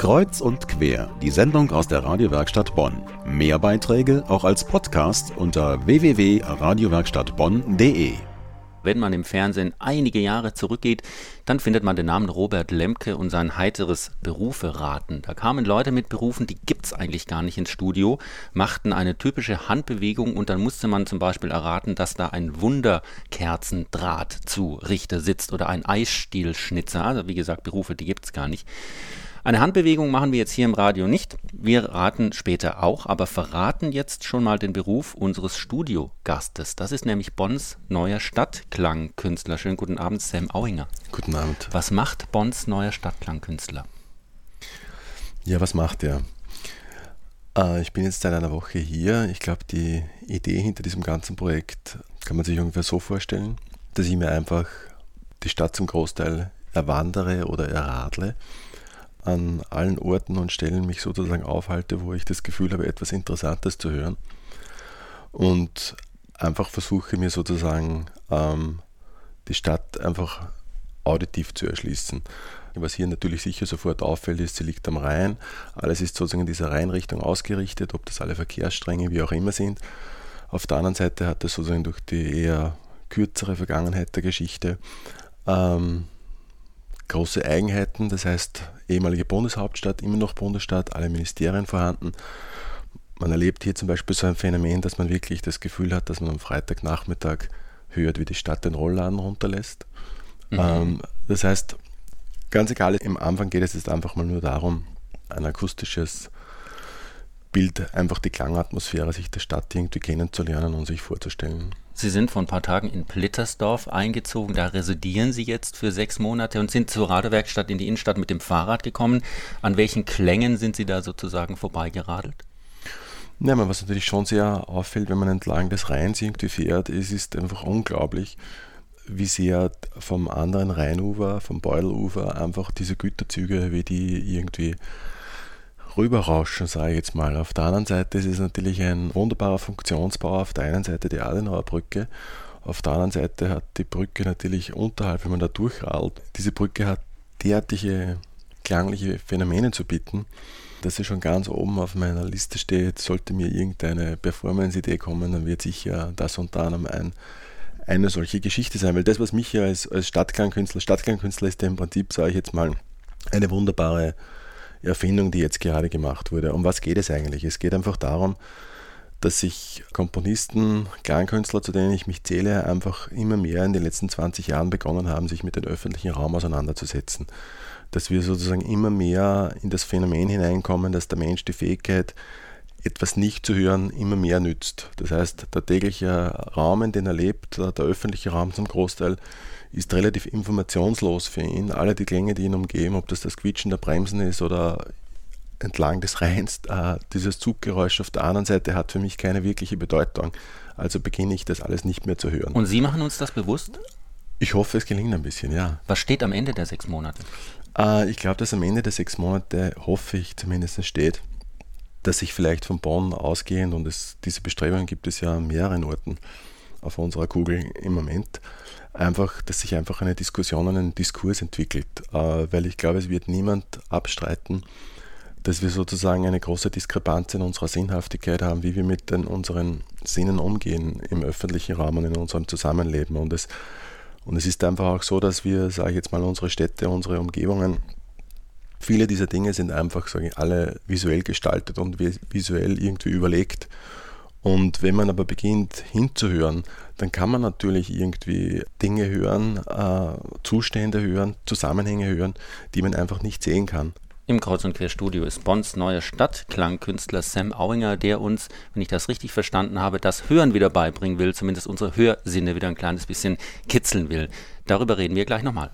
Kreuz und quer, die Sendung aus der Radiowerkstatt Bonn. Mehr Beiträge auch als Podcast unter www.radiowerkstattbonn.de. Wenn man im Fernsehen einige Jahre zurückgeht, dann findet man den Namen Robert Lemke und sein heiteres Beruferaten. Da kamen Leute mit Berufen, die gibt's eigentlich gar nicht ins Studio, machten eine typische Handbewegung und dann musste man zum Beispiel erraten, dass da ein Wunderkerzendraht zu Richter sitzt oder ein Eisstielschnitzer. Also wie gesagt, Berufe, die gibt's gar nicht. Eine Handbewegung machen wir jetzt hier im Radio nicht. Wir raten später auch, aber verraten jetzt schon mal den Beruf unseres Studiogastes. Das ist nämlich Bonns neuer Stadtklangkünstler. Schönen guten Abend, Sam Auinger. Guten Abend. Was macht Bonns neuer Stadtklangkünstler? Ja, was macht er? Äh, ich bin jetzt seit einer Woche hier. Ich glaube, die Idee hinter diesem ganzen Projekt kann man sich ungefähr so vorstellen, dass ich mir einfach die Stadt zum Großteil erwandere oder erradle an allen Orten und Stellen mich sozusagen aufhalte, wo ich das Gefühl habe, etwas Interessantes zu hören. Und einfach versuche mir sozusagen ähm, die Stadt einfach auditiv zu erschließen. Was hier natürlich sicher sofort auffällt, ist, sie liegt am Rhein. Alles ist sozusagen in dieser Rheinrichtung ausgerichtet, ob das alle Verkehrsstränge wie auch immer sind. Auf der anderen Seite hat es sozusagen durch die eher kürzere Vergangenheit der Geschichte ähm, große Eigenheiten, das heißt ehemalige Bundeshauptstadt, immer noch Bundesstaat, alle Ministerien vorhanden. Man erlebt hier zum Beispiel so ein Phänomen, dass man wirklich das Gefühl hat, dass man am Freitagnachmittag hört, wie die Stadt den Rollladen runterlässt. Mhm. Ähm, das heißt, ganz egal, im Anfang geht es jetzt einfach mal nur darum, ein akustisches Bild, einfach die Klangatmosphäre sich der Stadt irgendwie kennenzulernen und sich vorzustellen. Sie sind vor ein paar Tagen in Plittersdorf eingezogen. Da residieren Sie jetzt für sechs Monate und sind zur Radewerkstatt in die Innenstadt mit dem Fahrrad gekommen. An welchen Klängen sind Sie da sozusagen vorbeigeradelt? Ja, was natürlich schon sehr auffällt, wenn man entlang des Rheins irgendwie fährt, es ist einfach unglaublich, wie sehr vom anderen Rheinufer, vom Beutelufer, einfach diese Güterzüge, wie die irgendwie rüberrauschen, sage ich jetzt mal. Auf der anderen Seite ist es natürlich ein wunderbarer Funktionsbau. Auf der einen Seite die Adenauer Brücke, auf der anderen Seite hat die Brücke natürlich unterhalb, wenn man da durchradelt, diese Brücke hat derartige klangliche Phänomene zu bieten, dass sie schon ganz oben auf meiner Liste steht. Sollte mir irgendeine Performance-Idee kommen, dann wird sicher das unter anderem ein, eine solche Geschichte sein. Weil das, was mich ja als, als Stadtklangkünstler, Stadtklangkünstler ist ja im Prinzip, sage ich jetzt mal, eine wunderbare Erfindung, die jetzt gerade gemacht wurde. Um was geht es eigentlich? Es geht einfach darum, dass sich Komponisten, Klangkünstler, zu denen ich mich zähle, einfach immer mehr in den letzten 20 Jahren begonnen haben, sich mit dem öffentlichen Raum auseinanderzusetzen. Dass wir sozusagen immer mehr in das Phänomen hineinkommen, dass der Mensch die Fähigkeit, etwas nicht zu hören, immer mehr nützt. Das heißt, der tägliche Raum, in dem er lebt, der öffentliche Raum zum Großteil, ist relativ informationslos für ihn. Alle die Klänge, die ihn umgeben, ob das das Quietschen der Bremsen ist oder entlang des Rheins, äh, dieses Zuggeräusch auf der anderen Seite hat für mich keine wirkliche Bedeutung. Also beginne ich das alles nicht mehr zu hören. Und Sie machen uns das bewusst? Ich hoffe, es gelingt ein bisschen, ja. Was steht am Ende der sechs Monate? Äh, ich glaube, dass am Ende der sechs Monate, hoffe ich zumindest, steht, dass ich vielleicht von Bonn ausgehend, und es, diese Bestrebungen gibt es ja an mehreren Orten auf unserer Kugel im Moment, einfach, dass sich einfach eine Diskussion, einen Diskurs entwickelt, äh, weil ich glaube, es wird niemand abstreiten, dass wir sozusagen eine große Diskrepanz in unserer Sinnhaftigkeit haben, wie wir mit den, unseren Sinnen umgehen im öffentlichen Raum und in unserem Zusammenleben. Und es, und es ist einfach auch so, dass wir, sage ich jetzt mal, unsere Städte, unsere Umgebungen, viele dieser Dinge sind einfach, sage ich, alle visuell gestaltet und visuell irgendwie überlegt. Und wenn man aber beginnt hinzuhören, dann kann man natürlich irgendwie Dinge hören, äh, Zustände hören, Zusammenhänge hören, die man einfach nicht sehen kann. Im Kreuz und Quer Studio ist Bonns neuer Stadtklangkünstler Sam Auinger, der uns, wenn ich das richtig verstanden habe, das Hören wieder beibringen will, zumindest unsere Hörsinne wieder ein kleines bisschen kitzeln will. Darüber reden wir gleich nochmal.